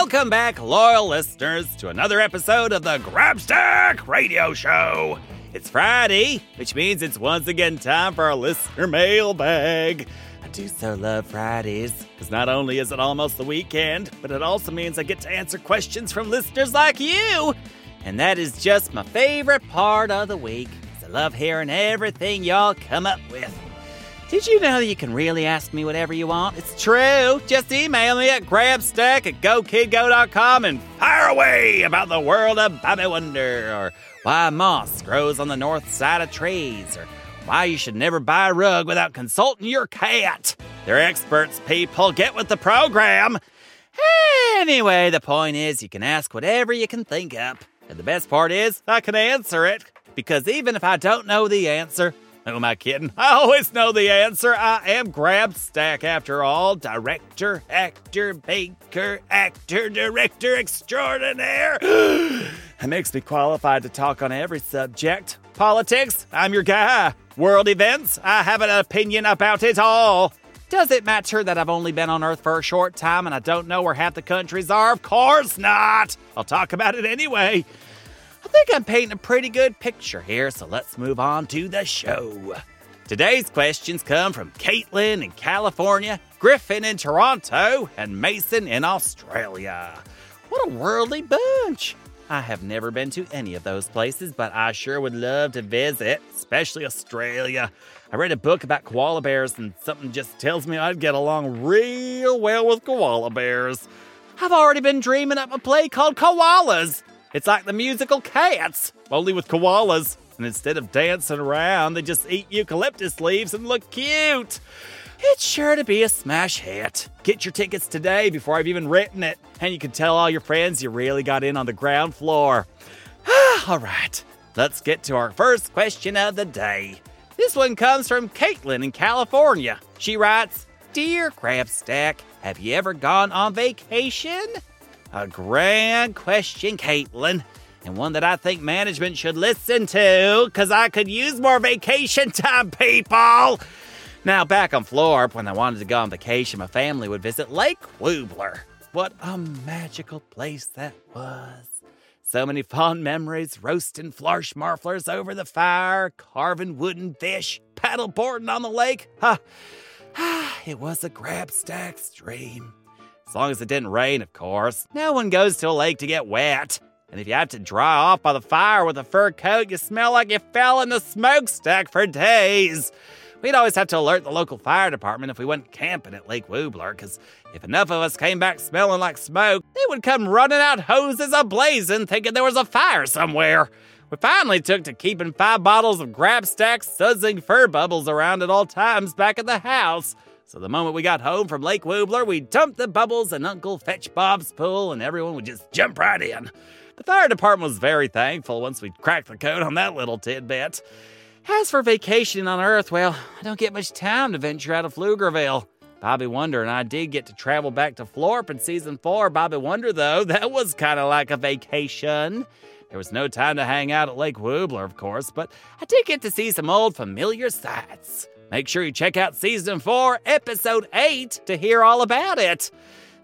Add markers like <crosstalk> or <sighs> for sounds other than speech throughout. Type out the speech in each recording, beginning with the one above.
Welcome back, loyal listeners, to another episode of the Grabstack Radio Show. It's Friday, which means it's once again time for our listener mailbag. I do so love Fridays, because not only is it almost the weekend, but it also means I get to answer questions from listeners like you. And that is just my favorite part of the week. 'cause I love hearing everything y'all come up with. Did you know that you can really ask me whatever you want? It's true. Just email me at grabstack at gokidgo.com and fire away about the world of Bobby Wonder, or why moss grows on the north side of trees, or why you should never buy a rug without consulting your cat. They're experts, people. Get with the program. Anyway, the point is you can ask whatever you can think up. And the best part is I can answer it. Because even if I don't know the answer, who <laughs> am I kidding? I always know the answer. I am Grabstack after all. Director, actor, baker, actor, director extraordinaire. <gasps> It makes me qualified to talk on every subject. Politics, I'm your guy. World events, I have an opinion about it all. Does it matter that I've only been on Earth for a short time and I don't know where half the countries are? Of course not. I'll talk about it anyway. I think I'm painting a pretty good picture here, so let's move on to the show. Today's questions come from Caitlin in California, Griffin in Toronto, and Mason in Australia. What a worldly bunch! I have never been to any of those places, but I sure would love to visit, especially Australia. I read a book about koala bears, and something just tells me I'd get along real well with koala bears. I've already been dreaming up a play called Koalas. It's like the musical Cats, only with koalas. And instead of dancing around, they just eat eucalyptus leaves and look cute. It's sure to be a smash hit. Get your tickets today before I've even written it, and you can tell all your friends you really got in on the ground floor. <sighs> all right, let's get to our first question of the day. This one comes from Caitlin in California. She writes Dear Grabstack, have you ever gone on vacation? A grand question, Caitlin, and one that I think management should listen to, because I could use more vacation <laughs> time, people. Now, back on Florp, when I wanted to go on vacation, my family would visit Lake Woobler. What a magical place that was. So many fond memories roasting flarsh marflers over the fire, carving wooden fish, paddleboarding on the lake. Ha! <sighs> It was a grabstack's dream. As long as it didn't rain, of course. No one goes to a lake to get wet. And if you have to dry off by the fire with a fur coat, you smell like you fell in the smokestack for days. We'd always have to alert the local fire department if we went camping at Lake Woobler, because if enough of us came back smelling like smoke, they would come running out hoses ablazing thinking there was a fire somewhere. We finally took to keeping five bottles of Grabstack suzzing fur bubbles around at all times back at the house. So the moment we got home from Lake Woobler, we'd dump the bubbles in Uncle Fetch Bob's pool and everyone would just jump right in. The fire department was very thankful once we'd cracked the code on that little tidbit. As for vacationing on Earth, well, I don't get much time to venture out of Pflugerville. Bobby Wonder and I did get to travel back to Florp in season four. Bobby Wonder, though, that was kind of like a vacation. There was no time to hang out at Lake Woobler, of course, but I did get to see some old familiar sights. Make sure you check out season 4, episode 8 to hear all about it.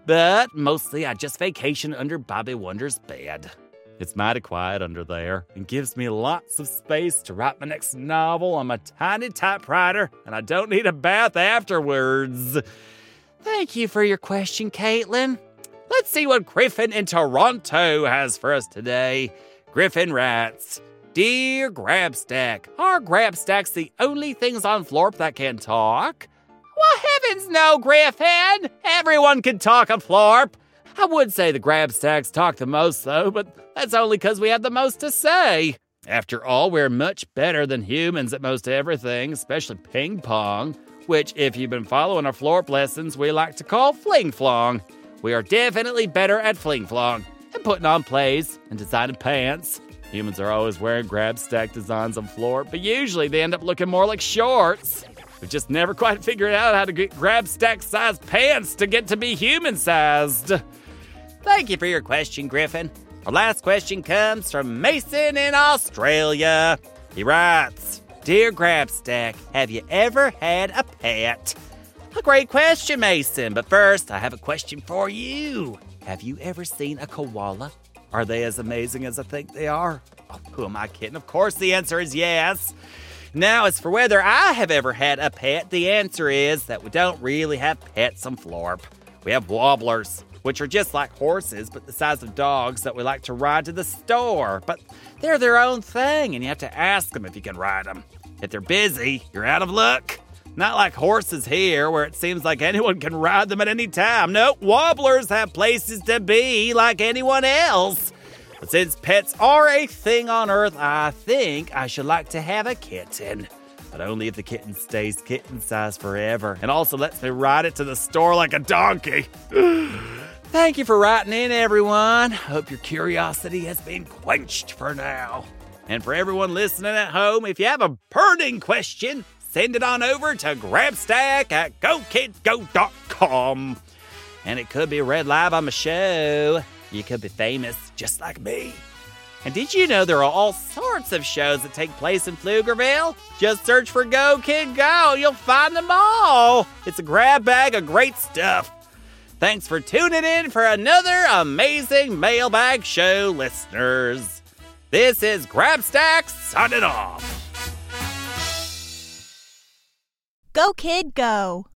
But mostly I just vacation under Bobby Wonder's bed. It's mighty quiet under there and gives me lots of space to write my next novel on my tiny typewriter, and I don't need a bath afterwards. Thank you for your question, Caitlin. Let's see what Griffin in Toronto has for us today. Griffin writes, Dear Grabstack, are Grabstacks the only things on Florp that can talk? Well, heavens no, Griffin! Everyone can talk on Florp. I would say the Grabstacks talk the most, though, but that's only because we have the most to say. After all, we're much better than humans at most everything, especially ping pong, which, if you've been following our Florp lessons, we like to call fling flong. We are definitely better at fling flong and putting on plays and designing pants. Humans are always wearing Grabstack designs on Florp, but usually they end up looking more like shorts. We've just never quite figured out how to get Grabstack sized pants to get to be human sized. Thank you for your question, Griffin. Our last question comes from Mason in Australia. He writes Dear Grabstack, have you ever had a pet? A great question, Mason, but first I have a question for you. Have you ever seen a koala? Are they as amazing as I think they are? Oh, who am I kidding? Of course, the answer is yes. Now, as for whether I have ever had a pet, the answer is that we don't really have pets on Florp. We have wobblers, which are just like horses, but the size of dogs that we like to ride to the store. But they're their own thing, and you have to ask them if you can ride them. If they're busy, you're out of luck. Not like horses here, where it seems like anyone can ride them at any time. No, wobblers have places to be like anyone else. But since pets are a thing on Earth, I think I should like to have a kitten. But only if the kitten stays kitten size forever and also lets me ride it to the store like a donkey. <gasps> Thank you for writing in, everyone. Hope your curiosity has been quenched for now. And for everyone listening at home, if you have a burning question, send it on over to grabstack at gokidsgo.com. And it could be read live on the show. You could be famous just like me. And did you know there are all sorts of shows that take place in Pflugerville? Just search for Go Kid Go. You'll find them all. It's a grab bag of great stuff. Thanks for tuning in for another amazing mailbag show, listeners. This is Grabstack signing off. Go, kid, go.